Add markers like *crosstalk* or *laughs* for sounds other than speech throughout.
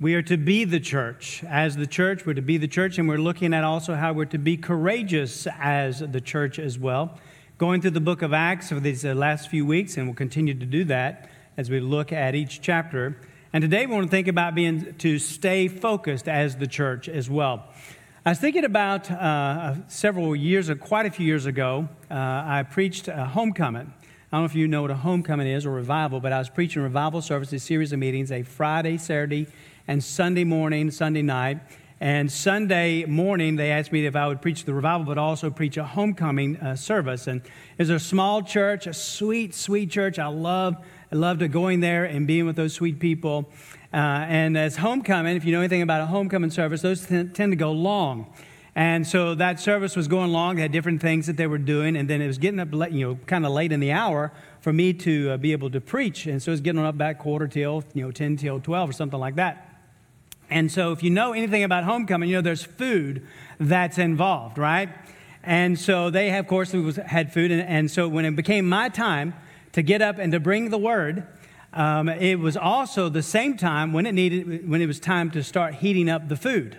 We are to be the church. As the church, we're to be the church, and we're looking at also how we're to be courageous as the church as well. Going through the book of Acts for these uh, last few weeks, and we'll continue to do that as we look at each chapter. And today we want to think about being to stay focused as the church as well. I was thinking about uh, several years, quite a few years ago, uh, I preached a homecoming. I don't know if you know what a homecoming is or revival, but I was preaching revival services, series of meetings, a Friday, Saturday, and Sunday morning, Sunday night. And Sunday morning, they asked me if I would preach the revival, but also preach a homecoming uh, service. And it's a small church, a sweet, sweet church. I love, I love to going there and being with those sweet people. Uh, and as homecoming, if you know anything about a homecoming service, those t- tend to go long. And so that service was going long. They had different things that they were doing, and then it was getting up, late, you know, kind of late in the hour for me to uh, be able to preach. And so it was getting up back quarter till, you know, 10 till 12 or something like that. And so, if you know anything about homecoming, you know there's food that's involved, right? And so they, of course, had food. And, and so when it became my time to get up and to bring the word, um, it was also the same time when it needed, when it was time to start heating up the food.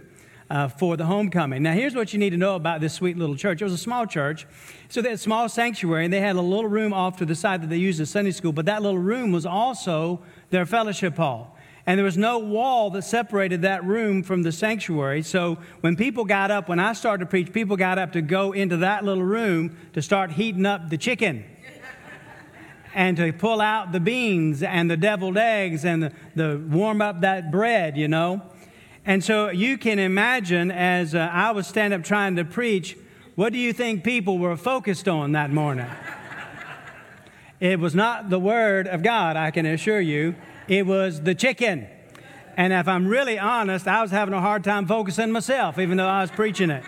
Uh, for the homecoming. Now, here's what you need to know about this sweet little church. It was a small church, so they had a small sanctuary, and they had a little room off to the side that they used as Sunday school, but that little room was also their fellowship hall. And there was no wall that separated that room from the sanctuary. So when people got up, when I started to preach, people got up to go into that little room to start heating up the chicken *laughs* and to pull out the beans and the deviled eggs and the, the warm up that bread, you know. And so you can imagine as uh, I was standing up trying to preach, what do you think people were focused on that morning? *laughs* it was not the Word of God, I can assure you. It was the chicken. And if I'm really honest, I was having a hard time focusing myself, even though I was preaching it,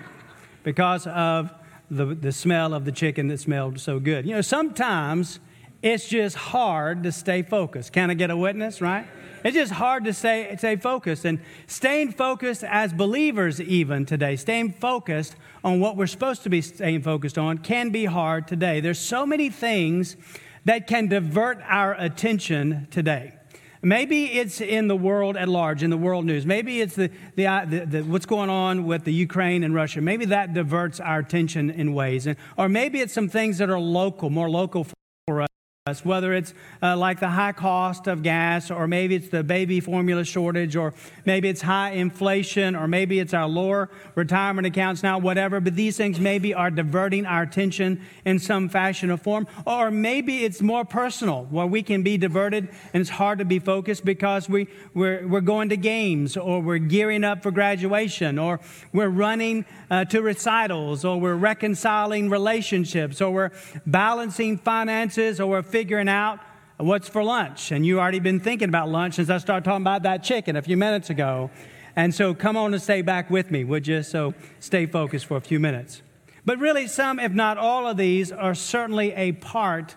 because of the, the smell of the chicken that smelled so good. You know, sometimes it's just hard to stay focused. Can I get a witness, right? It's just hard to stay, stay focused. And staying focused as believers, even today, staying focused on what we're supposed to be staying focused on can be hard today. There's so many things that can divert our attention today. Maybe it's in the world at large, in the world news. Maybe it's the, the, uh, the, the, what's going on with the Ukraine and Russia. Maybe that diverts our attention in ways. And, or maybe it's some things that are local, more local for us us, whether it's uh, like the high cost of gas, or maybe it's the baby formula shortage, or maybe it's high inflation, or maybe it's our lower retirement accounts now, whatever. But these things maybe are diverting our attention in some fashion or form. Or maybe it's more personal, where we can be diverted and it's hard to be focused because we, we're, we're going to games, or we're gearing up for graduation, or we're running uh, to recitals, or we're reconciling relationships, or we're balancing finances, or we're figuring out what's for lunch. And you already been thinking about lunch since I started talking about that chicken a few minutes ago. And so come on and stay back with me, would you? So stay focused for a few minutes. But really, some, if not all of these, are certainly a part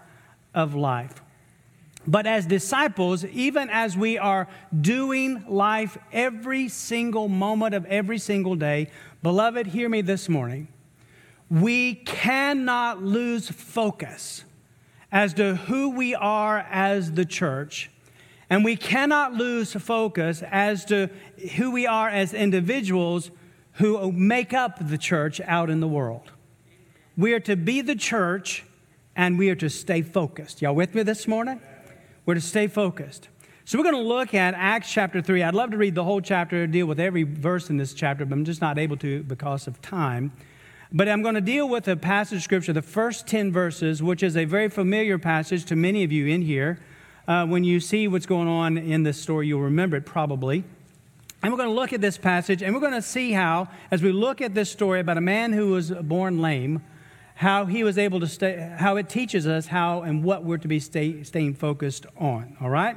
of life. But as disciples, even as we are doing life every single moment of every single day, beloved, hear me this morning. We cannot lose focus as to who we are as the church. And we cannot lose focus as to who we are as individuals who make up the church out in the world. We are to be the church and we are to stay focused. Y'all with me this morning? We're to stay focused. So we're going to look at Acts chapter 3. I'd love to read the whole chapter, deal with every verse in this chapter, but I'm just not able to because of time. But I'm going to deal with a passage of scripture, the first 10 verses, which is a very familiar passage to many of you in here. Uh, when you see what's going on in this story, you'll remember it probably. And we're going to look at this passage, and we're going to see how, as we look at this story about a man who was born lame, how he was able to stay, how it teaches us how and what we're to be stay, staying focused on. All right?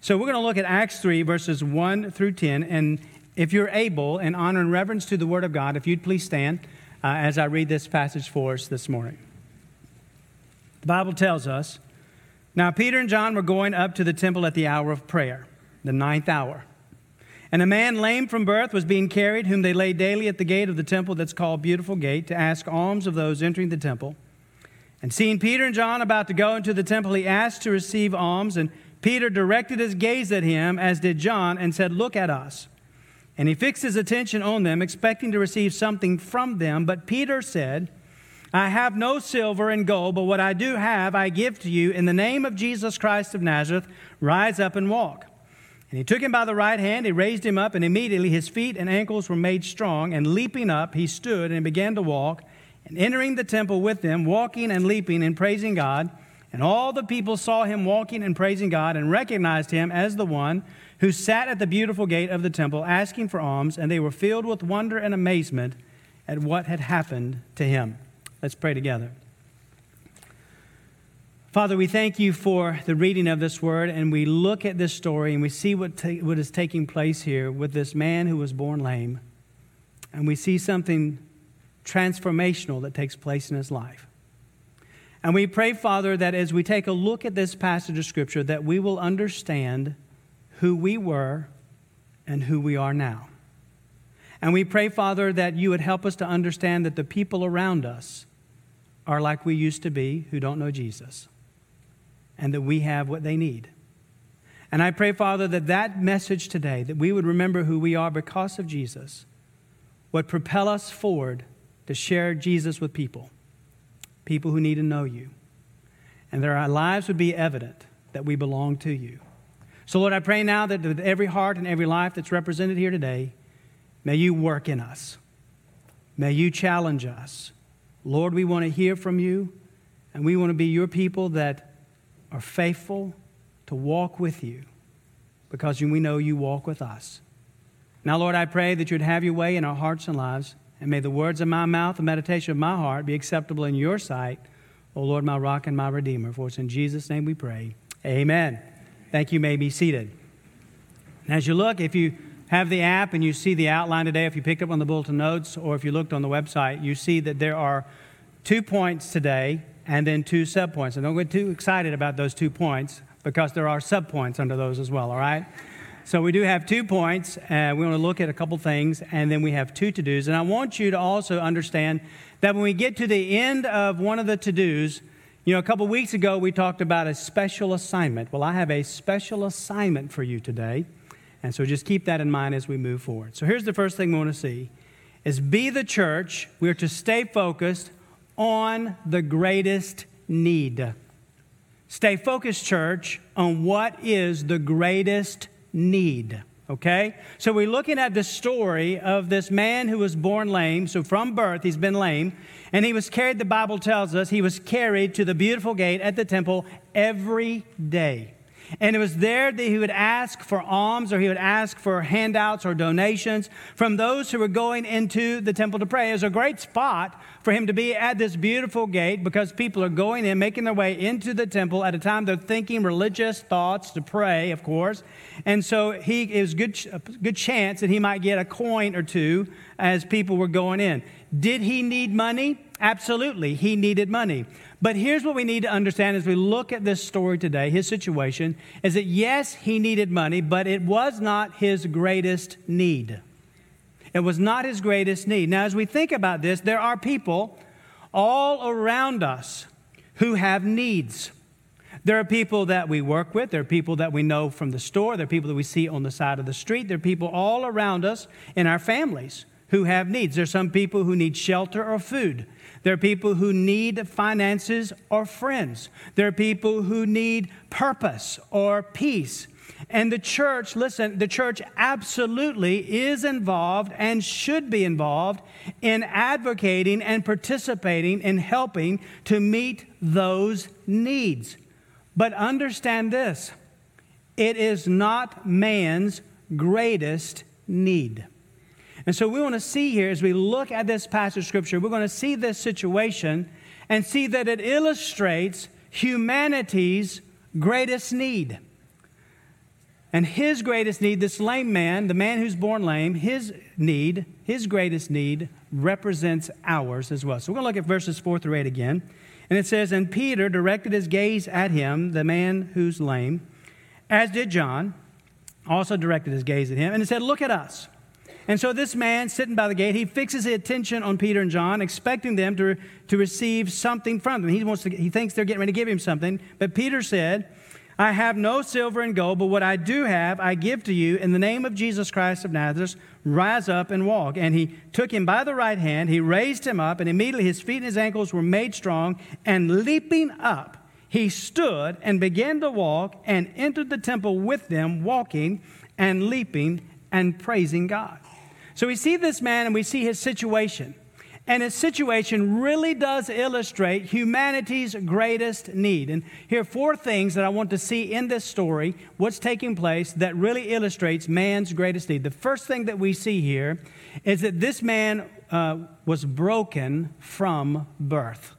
So we're going to look at Acts 3, verses 1 through 10. And if you're able, in honor and reverence to the Word of God, if you'd please stand uh, as I read this passage for us this morning. The Bible tells us Now Peter and John were going up to the temple at the hour of prayer, the ninth hour. And a man lame from birth was being carried, whom they laid daily at the gate of the temple that's called Beautiful Gate, to ask alms of those entering the temple. And seeing Peter and John about to go into the temple, he asked to receive alms. And Peter directed his gaze at him, as did John, and said, Look at us. And he fixed his attention on them, expecting to receive something from them. But Peter said, I have no silver and gold, but what I do have I give to you. In the name of Jesus Christ of Nazareth, rise up and walk. And he took him by the right hand, he raised him up, and immediately his feet and ankles were made strong. And leaping up, he stood and began to walk. And entering the temple with them, walking and leaping and praising God. And all the people saw him walking and praising God and recognized him as the one who sat at the beautiful gate of the temple asking for alms. And they were filled with wonder and amazement at what had happened to him. Let's pray together. Father, we thank you for the reading of this word, and we look at this story and we see what, ta- what is taking place here with this man who was born lame. And we see something transformational that takes place in his life. And we pray, Father, that as we take a look at this passage of Scripture, that we will understand who we were and who we are now. And we pray, Father, that you would help us to understand that the people around us are like we used to be who don't know Jesus and that we have what they need. And I pray, Father, that that message today, that we would remember who we are because of Jesus, would propel us forward to share Jesus with people, people who need to know you, and that our lives would be evident that we belong to you. So, Lord, I pray now that with every heart and every life that's represented here today, may you work in us. May you challenge us. Lord, we want to hear from you, and we want to be your people that are faithful to walk with you because we know you walk with us. Now, Lord, I pray that you'd have your way in our hearts and lives, and may the words of my mouth, the meditation of my heart be acceptable in your sight, O Lord, my rock and my redeemer. For it's in Jesus' name we pray. Amen. Thank you. may be seated. And as you look, if you have the app and you see the outline today, if you picked up on the bulletin notes or if you looked on the website, you see that there are two points today and then two subpoints. And don't get too excited about those two points because there are subpoints under those as well, all right? So we do have two points. Uh, we want to look at a couple things, and then we have two to dos. And I want you to also understand that when we get to the end of one of the to dos, you know, a couple weeks ago we talked about a special assignment. Well, I have a special assignment for you today. And so just keep that in mind as we move forward. So here's the first thing we want to see is be the church. We're to stay focused on the greatest need. Stay focused, church, on what is the greatest need. Okay? So we're looking at the story of this man who was born lame. So from birth, he's been lame. And he was carried, the Bible tells us, he was carried to the beautiful gate at the temple every day. And it was there that he would ask for alms or he would ask for handouts or donations from those who were going into the temple to pray. It was a great spot for him to be at this beautiful gate because people are going in, making their way into the temple at a time they're thinking religious thoughts to pray, of course. And so he it was good, a good chance that he might get a coin or two as people were going in. Did he need money? Absolutely, he needed money. But here's what we need to understand as we look at this story today, his situation, is that yes, he needed money, but it was not his greatest need. It was not his greatest need. Now, as we think about this, there are people all around us who have needs. There are people that we work with, there are people that we know from the store, there are people that we see on the side of the street, there are people all around us in our families who have needs. There are some people who need shelter or food. There are people who need finances or friends. There are people who need purpose or peace. And the church, listen, the church absolutely is involved and should be involved in advocating and participating in helping to meet those needs. But understand this it is not man's greatest need. And so we want to see here as we look at this passage of scripture, we're going to see this situation and see that it illustrates humanity's greatest need. And his greatest need, this lame man, the man who's born lame, his need, his greatest need represents ours as well. So we're going to look at verses 4 through 8 again. And it says, And Peter directed his gaze at him, the man who's lame, as did John, also directed his gaze at him. And it said, Look at us. And so this man sitting by the gate, he fixes his attention on Peter and John, expecting them to, to receive something from them. He, wants to, he thinks they're getting ready to give him something. But Peter said, I have no silver and gold, but what I do have, I give to you. In the name of Jesus Christ of Nazareth, rise up and walk. And he took him by the right hand, he raised him up, and immediately his feet and his ankles were made strong. And leaping up, he stood and began to walk and entered the temple with them, walking and leaping and praising God. So we see this man and we see his situation. And his situation really does illustrate humanity's greatest need. And here are four things that I want to see in this story, what's taking place, that really illustrates man's greatest need. The first thing that we see here is that this man uh, was broken from birth.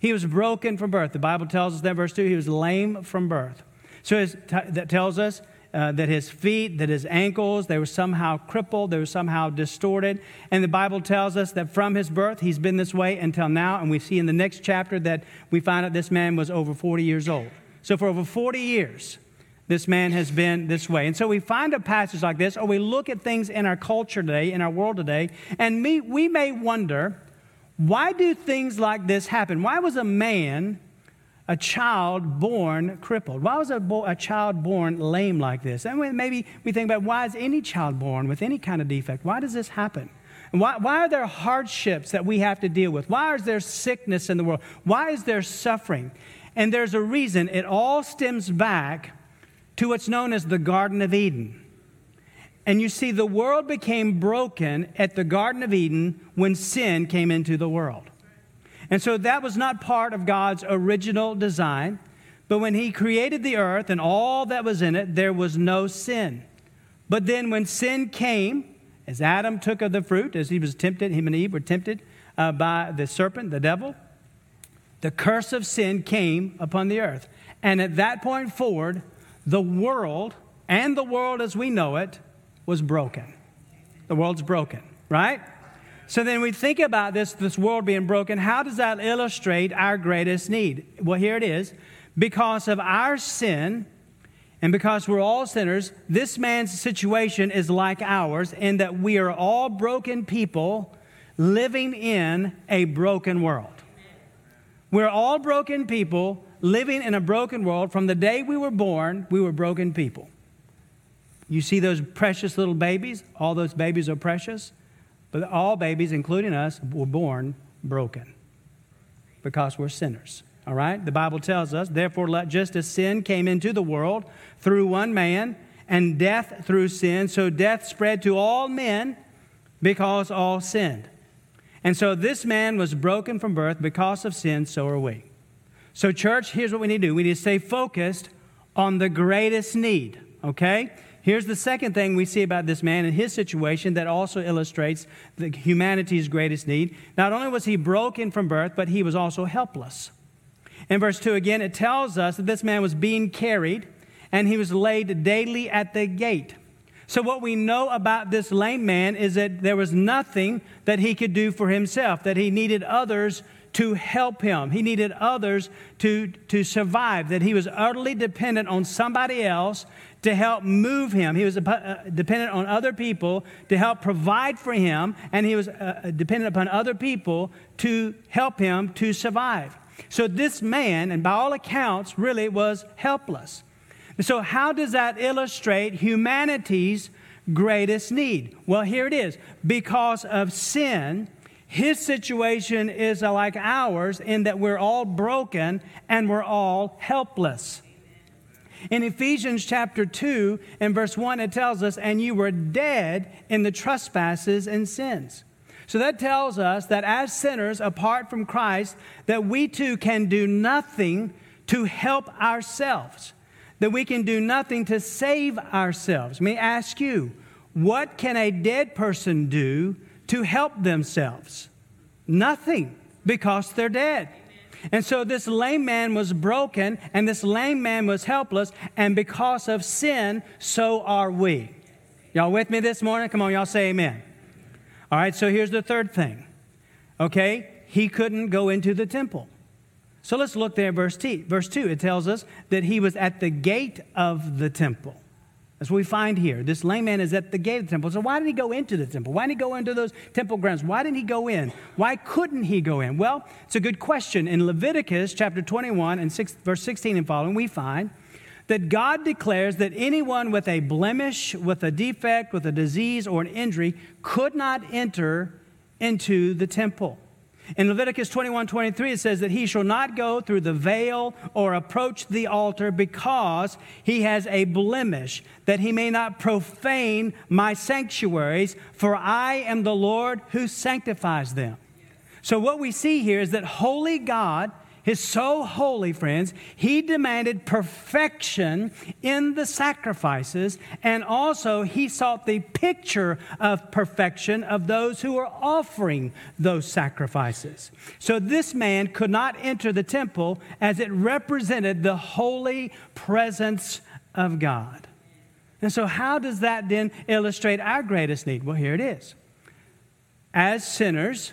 He was broken from birth. The Bible tells us that, verse 2, he was lame from birth. So t- that tells us uh, that his feet, that his ankles, they were somehow crippled, they were somehow distorted. And the Bible tells us that from his birth, he's been this way until now. And we see in the next chapter that we find out this man was over 40 years old. So for over 40 years, this man has been this way. And so we find a passage like this, or we look at things in our culture today, in our world today, and we may wonder why do things like this happen? Why was a man a child born crippled? Why was a, bo- a child born lame like this? And maybe we think about why is any child born with any kind of defect? Why does this happen? And why, why are there hardships that we have to deal with? Why is there sickness in the world? Why is there suffering? And there's a reason. It all stems back to what's known as the Garden of Eden. And you see, the world became broken at the Garden of Eden when sin came into the world. And so that was not part of God's original design. But when He created the earth and all that was in it, there was no sin. But then when sin came, as Adam took of the fruit, as he was tempted, him and Eve were tempted uh, by the serpent, the devil, the curse of sin came upon the earth. And at that point forward, the world and the world as we know it was broken. The world's broken, right? So then we think about this, this world being broken. How does that illustrate our greatest need? Well, here it is. Because of our sin, and because we're all sinners, this man's situation is like ours in that we are all broken people living in a broken world. We're all broken people living in a broken world. From the day we were born, we were broken people. You see those precious little babies? All those babies are precious. But all babies, including us, were born broken because we're sinners. All right? The Bible tells us, therefore, let just as sin came into the world through one man, and death through sin, so death spread to all men because all sinned. And so this man was broken from birth because of sin, so are we. So, church, here's what we need to do we need to stay focused on the greatest need, okay? Here's the second thing we see about this man and his situation that also illustrates the humanity's greatest need. Not only was he broken from birth, but he was also helpless. In verse 2 again, it tells us that this man was being carried and he was laid daily at the gate. So, what we know about this lame man is that there was nothing that he could do for himself, that he needed others to help him. He needed others to, to survive, that he was utterly dependent on somebody else to help move him. He was uh, dependent on other people to help provide for him, and he was uh, uh, dependent upon other people to help him to survive. So, this man, and by all accounts, really was helpless. So, how does that illustrate humanity's greatest need? Well, here it is. Because of sin, his situation is like ours in that we're all broken and we're all helpless. In Ephesians chapter 2 and verse 1, it tells us, And you were dead in the trespasses and sins. So that tells us that as sinners, apart from Christ, that we too can do nothing to help ourselves, that we can do nothing to save ourselves. Let me ask you, what can a dead person do to help themselves? Nothing, because they're dead. And so this lame man was broken, and this lame man was helpless, and because of sin, so are we. Y'all with me this morning? Come on, y'all say amen. All right, so here's the third thing. Okay, he couldn't go into the temple. So let's look there, verse, T, verse 2. It tells us that he was at the gate of the temple. That's what we find here. This lame man is at the gate of the temple. So why didn't he go into the temple? Why didn't he go into those temple grounds? Why didn't he go in? Why couldn't he go in? Well, it's a good question. In Leviticus chapter 21 and 6, verse 16 and following, we find that God declares that anyone with a blemish, with a defect, with a disease, or an injury could not enter into the temple. In Leviticus 21 23, it says that he shall not go through the veil or approach the altar because he has a blemish, that he may not profane my sanctuaries, for I am the Lord who sanctifies them. So, what we see here is that holy God is so holy, friends, he demanded perfection in the sacrifices, and also he sought the picture of perfection of those who were offering those sacrifices. So this man could not enter the temple as it represented the holy presence of God. And so, how does that then illustrate our greatest need? Well, here it is. As sinners,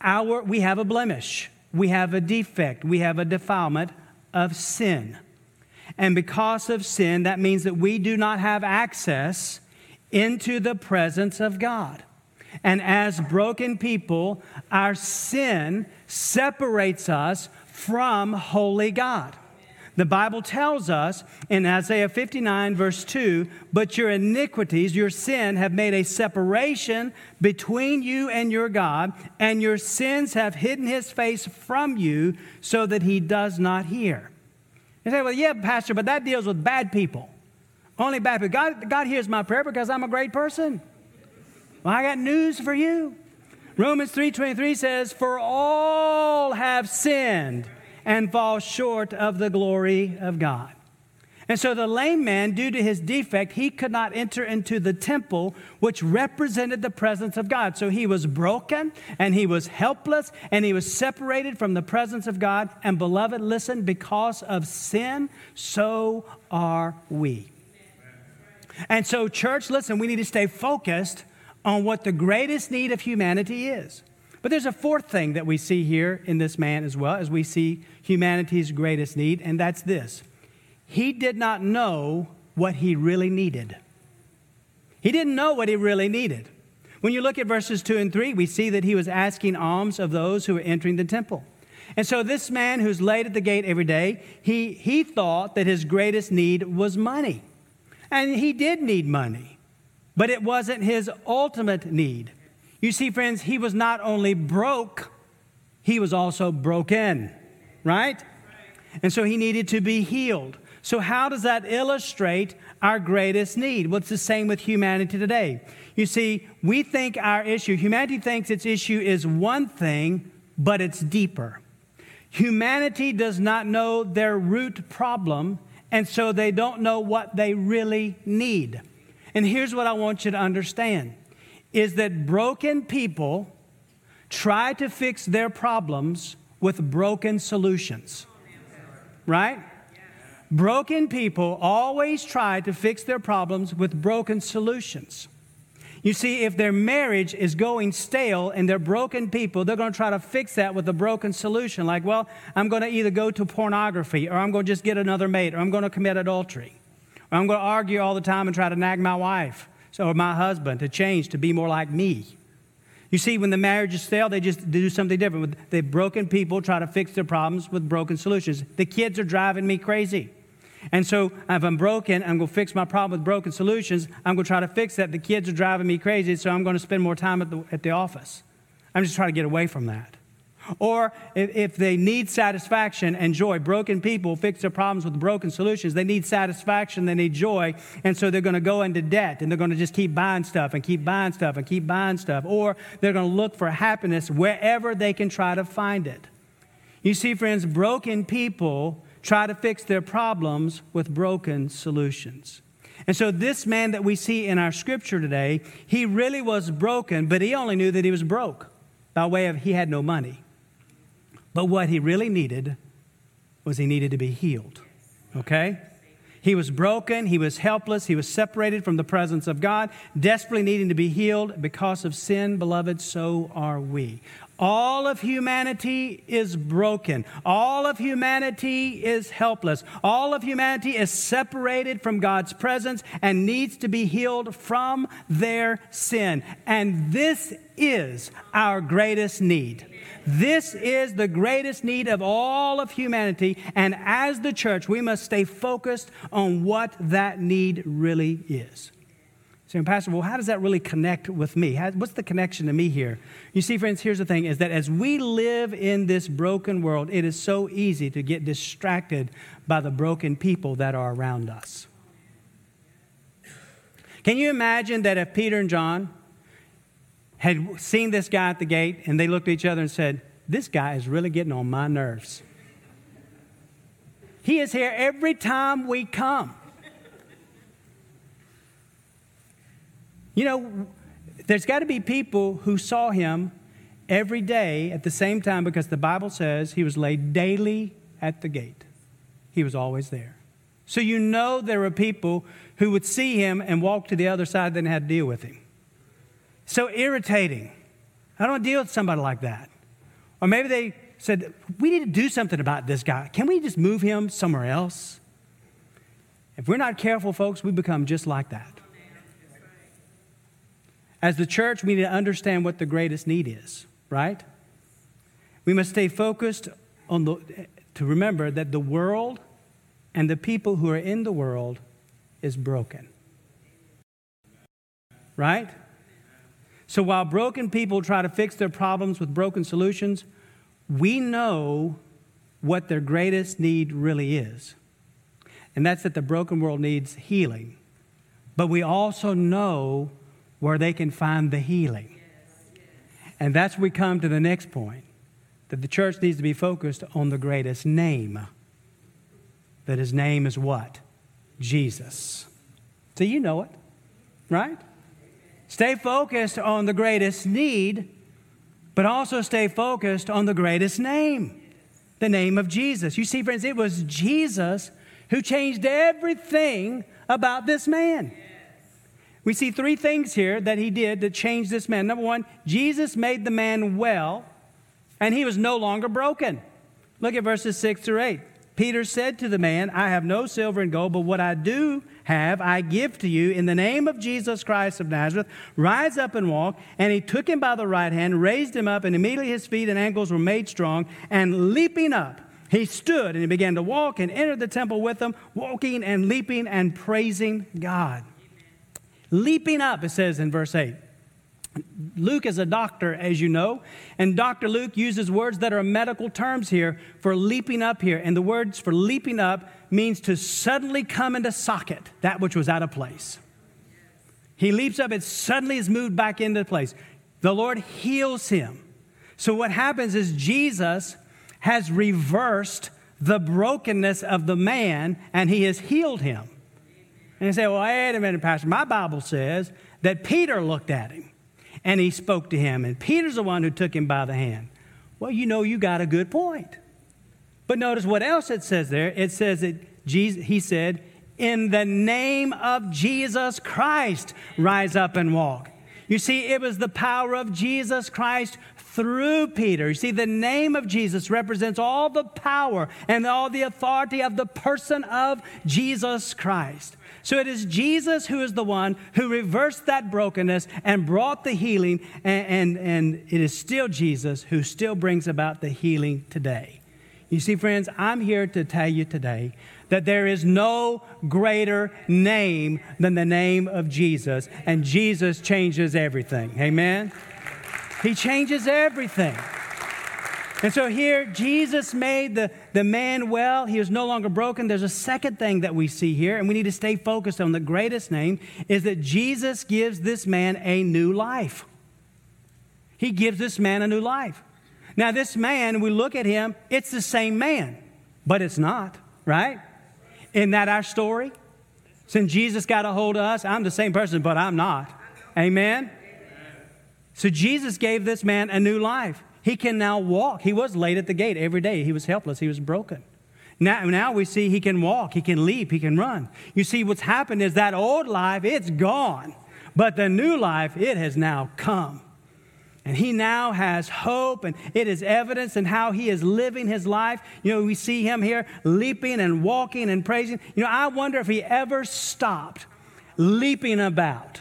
our, we have a blemish we have a defect, we have a defilement of sin. And because of sin, that means that we do not have access into the presence of God. And as broken people, our sin separates us from holy God. The Bible tells us in Isaiah 59, verse 2 But your iniquities, your sin, have made a separation between you and your God, and your sins have hidden his face from you so that he does not hear. You say, Well, yeah, Pastor, but that deals with bad people. Only bad people. God, God hears my prayer because I'm a great person. Well, I got news for you. Romans 3:23 says, "For all have sinned and fall short of the glory of God. And so the lame man, due to his defect, he could not enter into the temple, which represented the presence of God. So he was broken and he was helpless and he was separated from the presence of God. And beloved, listen, because of sin, so are we. And so, church, listen, we need to stay focused on what the greatest need of humanity is. But there's a fourth thing that we see here in this man as well, as we see humanity's greatest need, and that's this he did not know what he really needed. He didn't know what he really needed. When you look at verses 2 and 3, we see that he was asking alms of those who were entering the temple. And so, this man who's laid at the gate every day, he, he thought that his greatest need was money. And he did need money, but it wasn't his ultimate need. You see, friends, he was not only broke, he was also broken, right? And so he needed to be healed. So, how does that illustrate our greatest need? Well, it's the same with humanity today. You see, we think our issue, humanity thinks its issue is one thing, but it's deeper. Humanity does not know their root problem, and so they don't know what they really need. And here's what I want you to understand is that broken people try to fix their problems with broken solutions. Right? Broken people always try to fix their problems with broken solutions. You see, if their marriage is going stale and they're broken people, they're going to try to fix that with a broken solution. Like, well, I'm going to either go to pornography or I'm going to just get another mate or I'm going to commit adultery. Or I'm going to argue all the time and try to nag my wife or my husband to change to be more like me. You see, when the marriage is stale, they just do something different. The broken people try to fix their problems with broken solutions. The kids are driving me crazy. And so if I'm broken, I'm going to fix my problem with broken solutions. I'm going to try to fix that. The kids are driving me crazy, so I'm going to spend more time at the, at the office. I'm just trying to get away from that. Or if, they need satisfaction and joy, broken people fix their problems with broken solutions. They need satisfaction, they need joy, and so they're going to go into debt and they're going to just keep buying stuff and keep buying stuff and keep buying stuff. Or they're going to look for happiness wherever they can try to find it. You see, friends, broken people try to fix their problems with broken solutions. And so, this man that we see in our scripture today, he really was broken, but he only knew that he was broke by way of he had no money. But what he really needed was he needed to be healed. Okay? He was broken, he was helpless, he was separated from the presence of God, desperately needing to be healed because of sin, beloved, so are we. All of humanity is broken. All of humanity is helpless. All of humanity is separated from God's presence and needs to be healed from their sin. And this is our greatest need. This is the greatest need of all of humanity. And as the church, we must stay focused on what that need really is. Saying, Pastor, well, how does that really connect with me? How, what's the connection to me here? You see, friends, here's the thing is that as we live in this broken world, it is so easy to get distracted by the broken people that are around us. Can you imagine that if Peter and John had seen this guy at the gate and they looked at each other and said, This guy is really getting on my nerves? He is here every time we come. You know, there's got to be people who saw him every day at the same time because the Bible says he was laid daily at the gate. He was always there. So you know there were people who would see him and walk to the other side and had to deal with him. So irritating. I don't deal with somebody like that. Or maybe they said, We need to do something about this guy. Can we just move him somewhere else? If we're not careful, folks, we become just like that. As the church, we need to understand what the greatest need is, right? We must stay focused on the, to remember that the world and the people who are in the world is broken. Right? So while broken people try to fix their problems with broken solutions, we know what their greatest need really is. And that's that the broken world needs healing. But we also know where they can find the healing. And that's where we come to the next point that the church needs to be focused on the greatest name. That his name is what? Jesus. So you know it, right? Stay focused on the greatest need, but also stay focused on the greatest name the name of Jesus. You see, friends, it was Jesus who changed everything about this man. We see three things here that he did to change this man. Number one, Jesus made the man well, and he was no longer broken. Look at verses 6 through 8. Peter said to the man, I have no silver and gold, but what I do have, I give to you in the name of Jesus Christ of Nazareth. Rise up and walk. And he took him by the right hand, raised him up, and immediately his feet and ankles were made strong. And leaping up, he stood and he began to walk and entered the temple with them, walking and leaping and praising God leaping up, it says in verse 8. Luke is a doctor, as you know, and Dr. Luke uses words that are medical terms here for leaping up here. And the words for leaping up means to suddenly come into socket, that which was out of place. He leaps up, it suddenly is moved back into place. The Lord heals him. So, what happens is Jesus has reversed the brokenness of the man and he has healed him. And you say, well, wait a minute, Pastor. My Bible says that Peter looked at him and he spoke to him, and Peter's the one who took him by the hand. Well, you know, you got a good point. But notice what else it says there. It says that Jesus, he said, in the name of Jesus Christ, rise up and walk. You see, it was the power of Jesus Christ through Peter. You see, the name of Jesus represents all the power and all the authority of the person of Jesus Christ. So it is Jesus who is the one who reversed that brokenness and brought the healing, and, and, and it is still Jesus who still brings about the healing today. You see, friends, I'm here to tell you today that there is no greater name than the name of Jesus, and Jesus changes everything. Amen? He changes everything. And so here, Jesus made the, the man well. He was no longer broken. There's a second thing that we see here, and we need to stay focused on the greatest name is that Jesus gives this man a new life. He gives this man a new life. Now, this man, we look at him, it's the same man, but it's not, right? Isn't that our story? Since Jesus got a hold of us, I'm the same person, but I'm not. Amen? So Jesus gave this man a new life. He can now walk. He was laid at the gate every day. He was helpless. He was broken. Now, now we see he can walk, he can leap, he can run. You see, what's happened is that old life, it's gone. But the new life, it has now come. And he now has hope, and it is evidence in how he is living his life. You know, we see him here leaping and walking and praising. You know, I wonder if he ever stopped leaping about.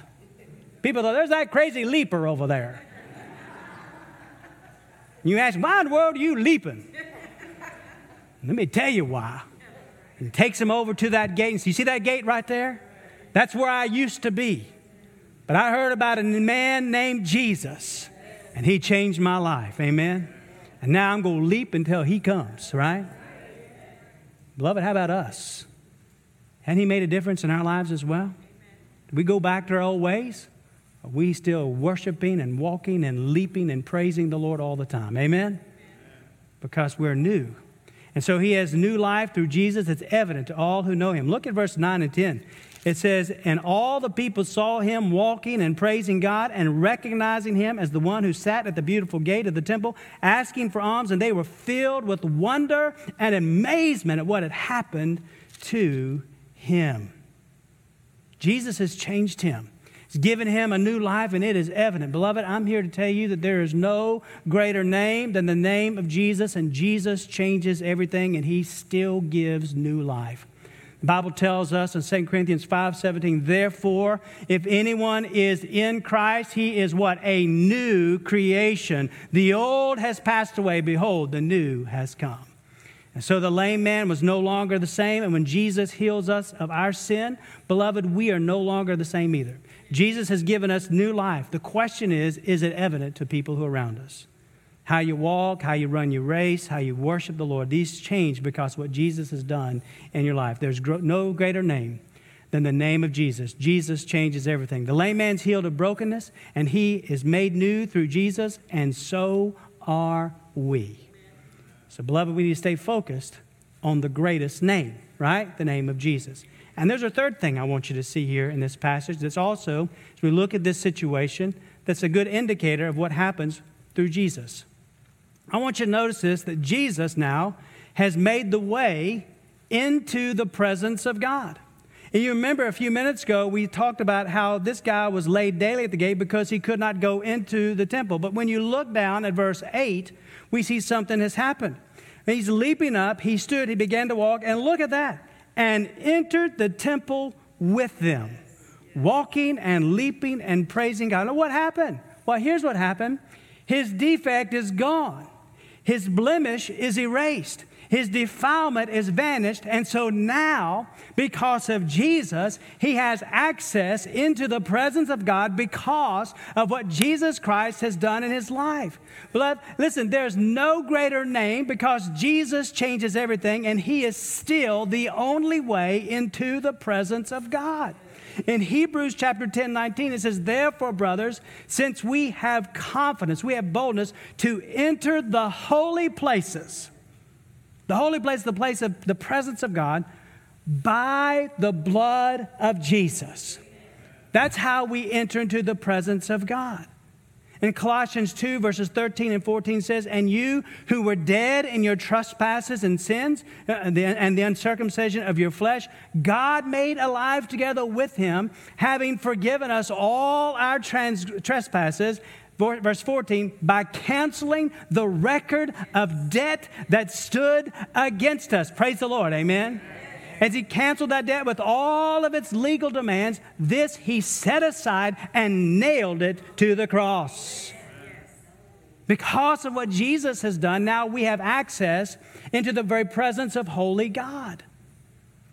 People thought, there's that crazy leaper over there. You ask, why in the world are you leaping? Let me tell you why. He takes him over to that gate. And you see that gate right there? That's where I used to be. But I heard about a man named Jesus, and he changed my life. Amen. And now I'm going to leap until he comes, right? Beloved, how about us? Hadn't he made a difference in our lives as well? Did we go back to our old ways? Are we still worshiping and walking and leaping and praising the Lord all the time? Amen? Because we're new. And so he has new life through Jesus. It's evident to all who know him. Look at verse 9 and 10. It says, And all the people saw him walking and praising God and recognizing him as the one who sat at the beautiful gate of the temple, asking for alms, and they were filled with wonder and amazement at what had happened to him. Jesus has changed him. He's given him a new life, and it is evident. Beloved, I'm here to tell you that there is no greater name than the name of Jesus, and Jesus changes everything, and he still gives new life. The Bible tells us in 2 Corinthians 5 17, therefore, if anyone is in Christ, he is what? A new creation. The old has passed away. Behold, the new has come. And so the lame man was no longer the same. And when Jesus heals us of our sin, beloved, we are no longer the same either. Jesus has given us new life. The question is is it evident to people who are around us? How you walk, how you run your race, how you worship the Lord, these change because what Jesus has done in your life. There's no greater name than the name of Jesus. Jesus changes everything. The lame man's healed of brokenness, and he is made new through Jesus, and so are we. So, beloved, we need to stay focused on the greatest name, right? The name of Jesus. And there's a third thing I want you to see here in this passage that's also, as we look at this situation, that's a good indicator of what happens through Jesus. I want you to notice this that Jesus now has made the way into the presence of God. And you remember a few minutes ago, we talked about how this guy was laid daily at the gate because he could not go into the temple. But when you look down at verse 8, we see something has happened. He's leaping up, he stood, he began to walk, and look at that and entered the temple with them, walking and leaping and praising God. Now, what happened? Well, here's what happened his defect is gone, his blemish is erased. His defilement is vanished. And so now, because of Jesus, he has access into the presence of God because of what Jesus Christ has done in his life. Beloved, listen, there's no greater name because Jesus changes everything, and he is still the only way into the presence of God. In Hebrews chapter 10, 19, it says, Therefore, brothers, since we have confidence, we have boldness to enter the holy places the holy place, the place of the presence of God, by the blood of Jesus. That's how we enter into the presence of God. In Colossians 2, verses 13 and 14 says, And you who were dead in your trespasses and sins uh, and the uncircumcision of your flesh, God made alive together with him, having forgiven us all our trans- trespasses verse 14, by canceling the record of debt that stood against us. Praise the Lord. Amen. As he canceled that debt with all of its legal demands, this he set aside and nailed it to the cross. Because of what Jesus has done, now we have access into the very presence of holy God.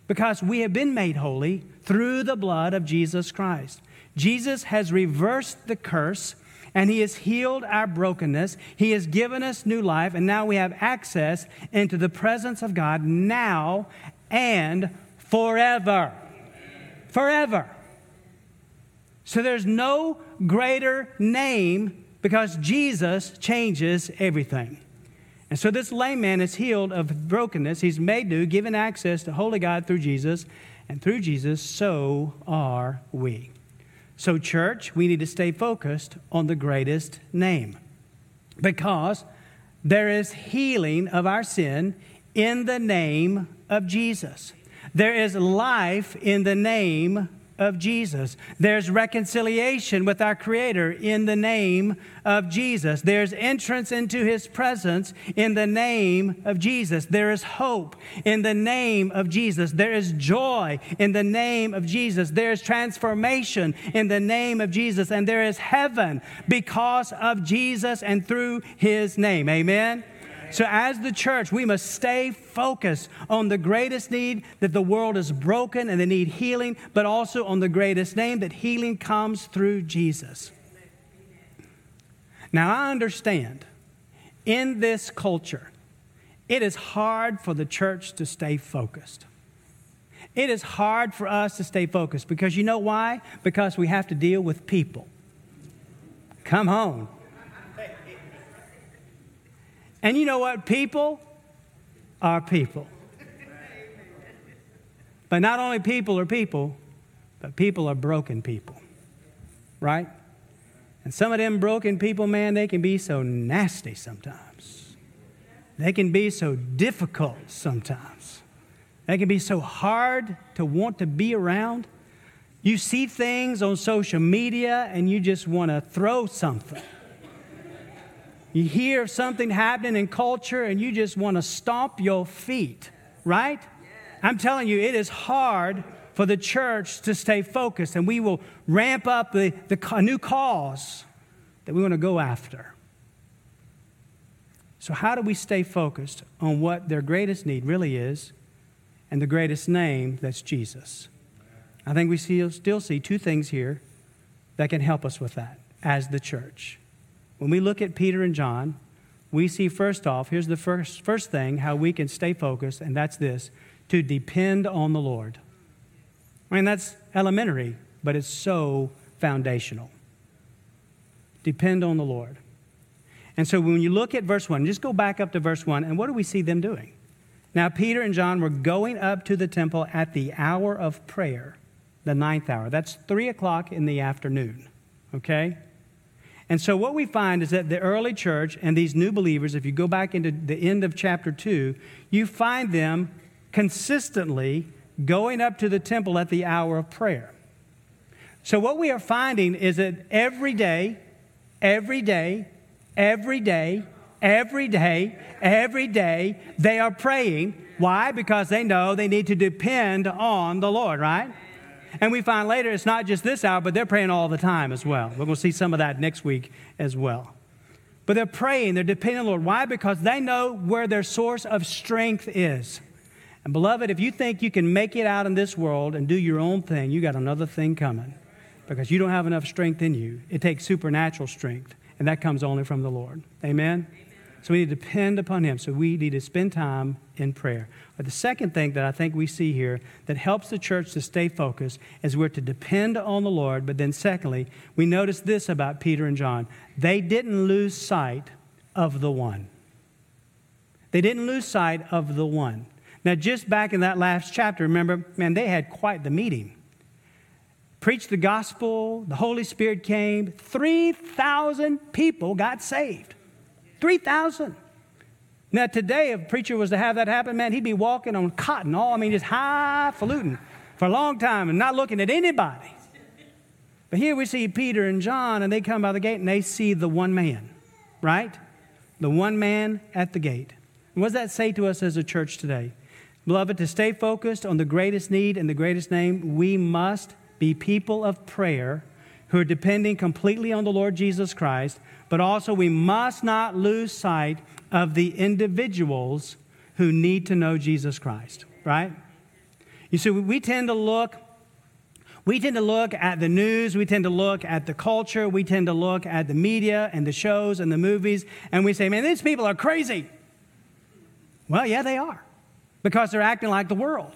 Because we have been made holy through the blood of Jesus Christ. Jesus has reversed the curse and He has healed our brokenness. He has given us new life, and now we have access into the presence of God now and forever. Forever. So there's no greater name because Jesus changes everything. And so this lame man is healed of brokenness. He's made new, given access to holy God through Jesus. And through Jesus, so are we. So, church, we need to stay focused on the greatest name because there is healing of our sin in the name of Jesus. There is life in the name of Jesus. There's reconciliation with our Creator in the name of Jesus. There's entrance into His presence in the name of Jesus. There is hope in the name of Jesus. There is joy in the name of Jesus. There is transformation in the name of Jesus. And there is heaven because of Jesus and through His name. Amen. So, as the church, we must stay focused on the greatest need that the world is broken and they need healing, but also on the greatest name that healing comes through Jesus. Now, I understand in this culture, it is hard for the church to stay focused. It is hard for us to stay focused because you know why? Because we have to deal with people. Come on. And you know what? People are people. But not only people are people, but people are broken people. Right? And some of them broken people, man, they can be so nasty sometimes. They can be so difficult sometimes. They can be so hard to want to be around. You see things on social media and you just want to throw something. You hear something happening in culture and you just want to stomp your feet, right? I'm telling you, it is hard for the church to stay focused, and we will ramp up the, the new cause that we want to go after. So, how do we stay focused on what their greatest need really is and the greatest name that's Jesus? I think we still see two things here that can help us with that as the church. When we look at Peter and John, we see first off, here's the first, first thing how we can stay focused, and that's this to depend on the Lord. I mean, that's elementary, but it's so foundational. Depend on the Lord. And so when you look at verse 1, just go back up to verse 1, and what do we see them doing? Now, Peter and John were going up to the temple at the hour of prayer, the ninth hour. That's 3 o'clock in the afternoon, okay? And so, what we find is that the early church and these new believers, if you go back into the end of chapter 2, you find them consistently going up to the temple at the hour of prayer. So, what we are finding is that every day, every day, every day, every day, every day, they are praying. Why? Because they know they need to depend on the Lord, right? And we find later it's not just this hour, but they're praying all the time as well. We're going to see some of that next week as well. But they're praying, they're depending on the Lord. Why? Because they know where their source of strength is. And beloved, if you think you can make it out in this world and do your own thing, you got another thing coming because you don't have enough strength in you. It takes supernatural strength, and that comes only from the Lord. Amen? So we need to depend upon Him. So we need to spend time in prayer. But the second thing that I think we see here that helps the church to stay focused is we're to depend on the Lord. But then, secondly, we notice this about Peter and John they didn't lose sight of the one. They didn't lose sight of the one. Now, just back in that last chapter, remember, man, they had quite the meeting. Preached the gospel, the Holy Spirit came, 3,000 people got saved. 3,000. Now, today, if a preacher was to have that happen, man, he'd be walking on cotton, all, I mean, just highfalutin for a long time and not looking at anybody. But here we see Peter and John, and they come by the gate and they see the one man, right? The one man at the gate. And what does that say to us as a church today? Beloved, to stay focused on the greatest need and the greatest name, we must be people of prayer who are depending completely on the Lord Jesus Christ, but also we must not lose sight of the individuals who need to know Jesus Christ, right? You see, we tend to look we tend to look at the news, we tend to look at the culture, we tend to look at the media and the shows and the movies, and we say, man, these people are crazy. Well, yeah, they are, because they're acting like the world.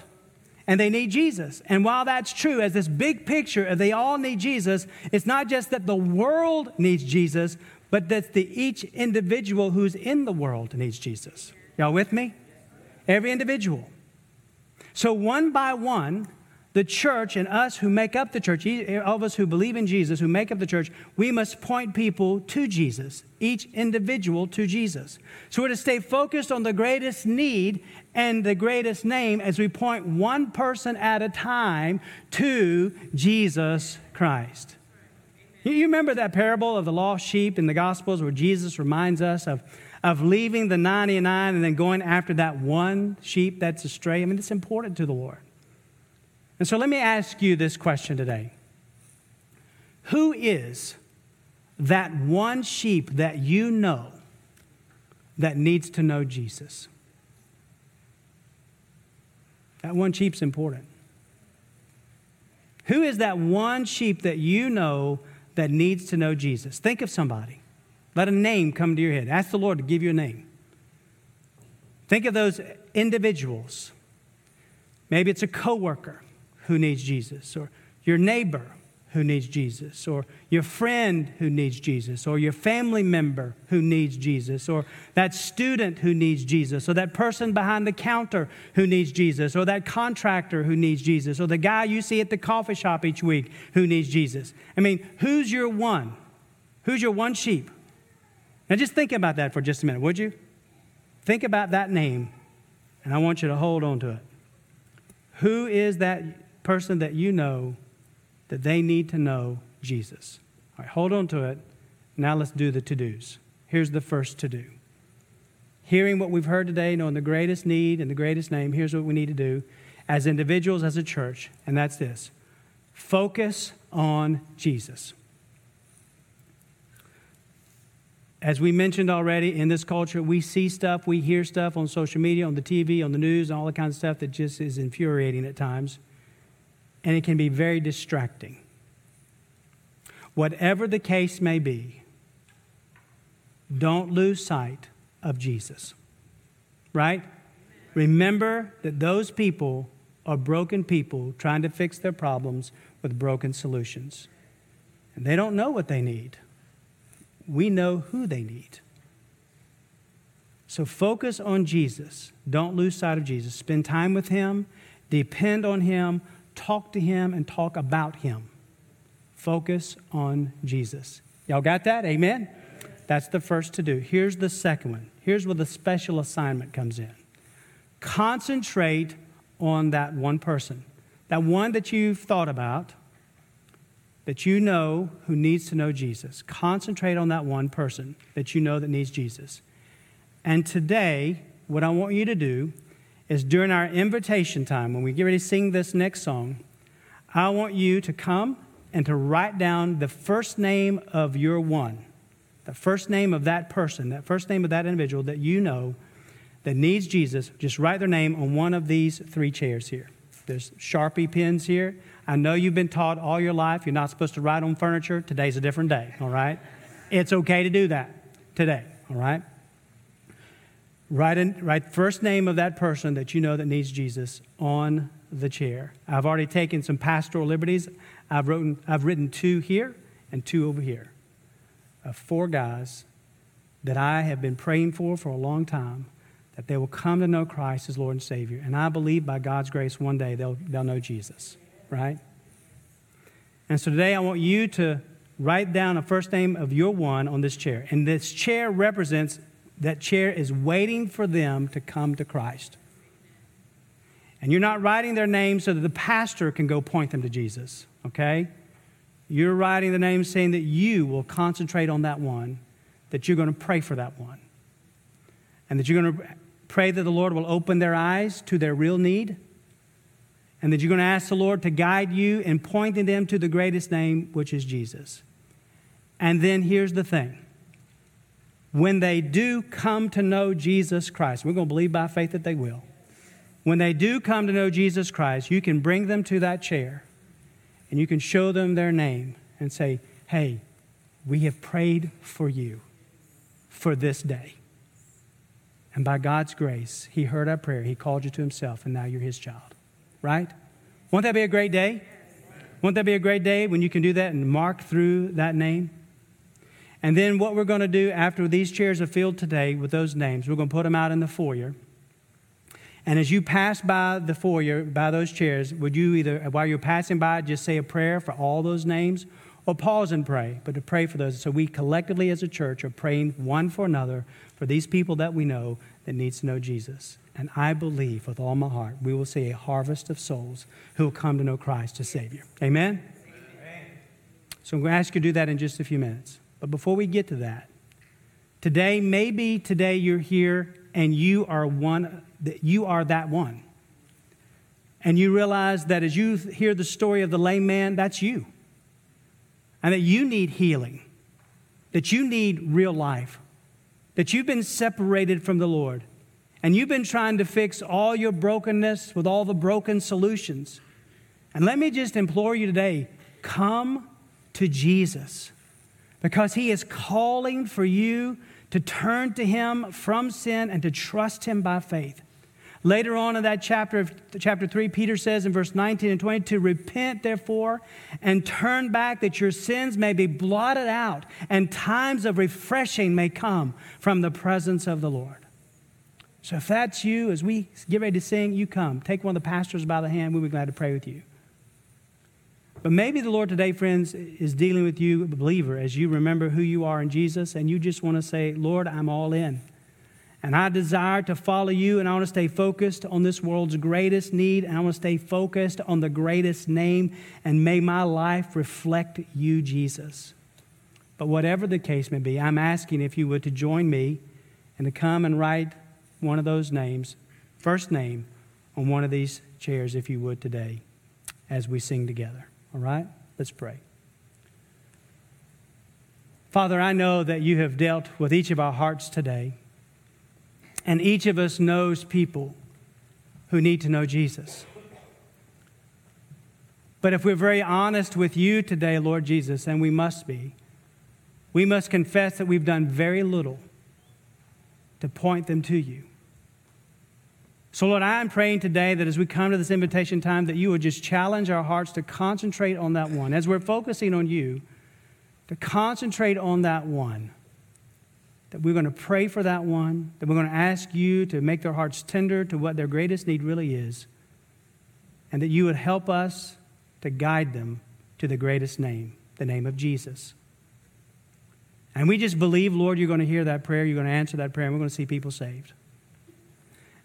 And they need Jesus. And while that's true, as this big picture of they all need Jesus, it's not just that the world needs Jesus, but that the, each individual who's in the world needs Jesus. Y'all with me? Every individual. So, one by one, the church and us who make up the church, all of us who believe in Jesus, who make up the church, we must point people to Jesus, each individual to Jesus. So we're to stay focused on the greatest need and the greatest name as we point one person at a time to Jesus Christ. You remember that parable of the lost sheep in the Gospels where Jesus reminds us of, of leaving the 99 and then going after that one sheep that's astray? I mean, it's important to the Lord. And so let me ask you this question today Who is that one sheep that you know that needs to know Jesus? That one sheep's important. Who is that one sheep that you know that needs to know Jesus? Think of somebody. Let a name come to your head. Ask the Lord to give you a name. Think of those individuals. Maybe it's a coworker who needs Jesus, or your neighbor who needs Jesus, or your friend who needs Jesus, or your family member who needs Jesus, or that student who needs Jesus, or that person behind the counter who needs Jesus, or that contractor who needs Jesus, or the guy you see at the coffee shop each week who needs Jesus. I mean, who's your one? Who's your one sheep? Now just think about that for just a minute, would you? Think about that name, and I want you to hold on to it. Who is that person that you know that they need to know Jesus. All right, hold on to it. Now let's do the to dos. Here's the first to do. Hearing what we've heard today, knowing the greatest need and the greatest name, here's what we need to do as individuals, as a church, and that's this focus on Jesus. As we mentioned already, in this culture, we see stuff, we hear stuff on social media, on the TV, on the news, all the kinds of stuff that just is infuriating at times and it can be very distracting. Whatever the case may be, don't lose sight of Jesus. Right? Remember that those people are broken people trying to fix their problems with broken solutions. And they don't know what they need. We know who they need. So focus on Jesus. Don't lose sight of Jesus. Spend time with Him, depend on Him, talk to him and talk about him. Focus on Jesus. Y'all got that? Amen? That's the first to do. Here's the second one. Here's where the special assignment comes in. Concentrate on that one person, that one that you've thought about, that you know who needs to know Jesus. Concentrate on that one person that you know that needs Jesus. And today, what I want you to do is during our invitation time, when we get ready to sing this next song, I want you to come and to write down the first name of your one, the first name of that person, that first name of that individual that you know that needs Jesus. Just write their name on one of these three chairs here. There's Sharpie pens here. I know you've been taught all your life you're not supposed to write on furniture. Today's a different day, all right? It's okay to do that today, all right? Write, in, write first name of that person that you know that needs Jesus on the chair. I've already taken some pastoral liberties. I've written, I've written two here and two over here of four guys that I have been praying for for a long time that they will come to know Christ as Lord and Savior. And I believe by God's grace one day they'll, they'll know Jesus, right? And so today I want you to write down a first name of your one on this chair. And this chair represents that chair is waiting for them to come to Christ. And you're not writing their name so that the pastor can go point them to Jesus, okay? You're writing the name saying that you will concentrate on that one, that you're going to pray for that one, and that you're going to pray that the Lord will open their eyes to their real need, and that you're going to ask the Lord to guide you in pointing them to the greatest name, which is Jesus. And then here's the thing when they do come to know Jesus Christ, we're going to believe by faith that they will. When they do come to know Jesus Christ, you can bring them to that chair and you can show them their name and say, Hey, we have prayed for you for this day. And by God's grace, He heard our prayer. He called you to Himself, and now you're His child. Right? Won't that be a great day? Won't that be a great day when you can do that and mark through that name? And then what we're going to do after these chairs are filled today with those names, we're going to put them out in the foyer. And as you pass by the foyer, by those chairs, would you either, while you're passing by, just say a prayer for all those names or pause and pray, but to pray for those. So we collectively as a church are praying one for another for these people that we know that needs to know Jesus. And I believe with all my heart we will see a harvest of souls who will come to know Christ as Savior. Amen? Amen? So I'm going to ask you to do that in just a few minutes. But before we get to that, today, maybe today you're here and you are one, you are that one. And you realize that as you hear the story of the lame man, that's you. And that you need healing, that you need real life, that you've been separated from the Lord, and you've been trying to fix all your brokenness with all the broken solutions. And let me just implore you today come to Jesus because he is calling for you to turn to him from sin and to trust him by faith. Later on in that chapter, chapter 3, Peter says in verse 19 and 20, to repent, therefore, and turn back that your sins may be blotted out and times of refreshing may come from the presence of the Lord. So if that's you, as we get ready to sing, you come. Take one of the pastors by the hand. We'll be glad to pray with you. But maybe the Lord today, friends, is dealing with you, believer, as you remember who you are in Jesus, and you just want to say, Lord, I'm all in. And I desire to follow you, and I want to stay focused on this world's greatest need, and I want to stay focused on the greatest name, and may my life reflect you, Jesus. But whatever the case may be, I'm asking if you would to join me and to come and write one of those names, first name, on one of these chairs, if you would, today, as we sing together. All right? Let's pray. Father, I know that you have dealt with each of our hearts today, and each of us knows people who need to know Jesus. But if we're very honest with you today, Lord Jesus, and we must be, we must confess that we've done very little to point them to you. So, Lord, I'm praying today that as we come to this invitation time, that you would just challenge our hearts to concentrate on that one. As we're focusing on you, to concentrate on that one. That we're going to pray for that one, that we're going to ask you to make their hearts tender to what their greatest need really is, and that you would help us to guide them to the greatest name, the name of Jesus. And we just believe, Lord, you're going to hear that prayer, you're going to answer that prayer, and we're going to see people saved.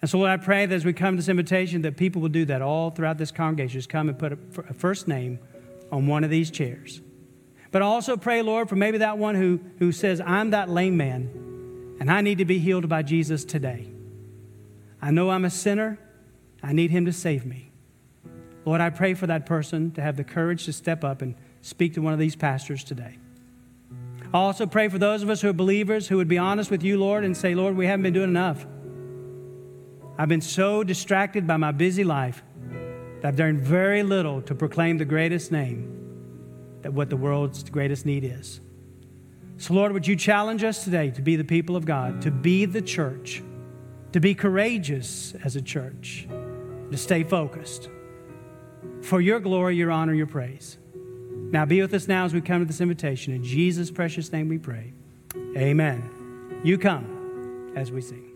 And so, Lord, I pray that as we come to this invitation, that people will do that all throughout this congregation. Just come and put a first name on one of these chairs. But I also pray, Lord, for maybe that one who, who says, I'm that lame man, and I need to be healed by Jesus today. I know I'm a sinner. I need him to save me. Lord, I pray for that person to have the courage to step up and speak to one of these pastors today. I also pray for those of us who are believers who would be honest with you, Lord, and say, Lord, we haven't been doing enough. I've been so distracted by my busy life that I've done very little to proclaim the greatest name that what the world's greatest need is. So, Lord, would you challenge us today to be the people of God, to be the church, to be courageous as a church, to stay focused. For your glory, your honor, your praise. Now be with us now as we come to this invitation. In Jesus' precious name we pray. Amen. You come as we sing.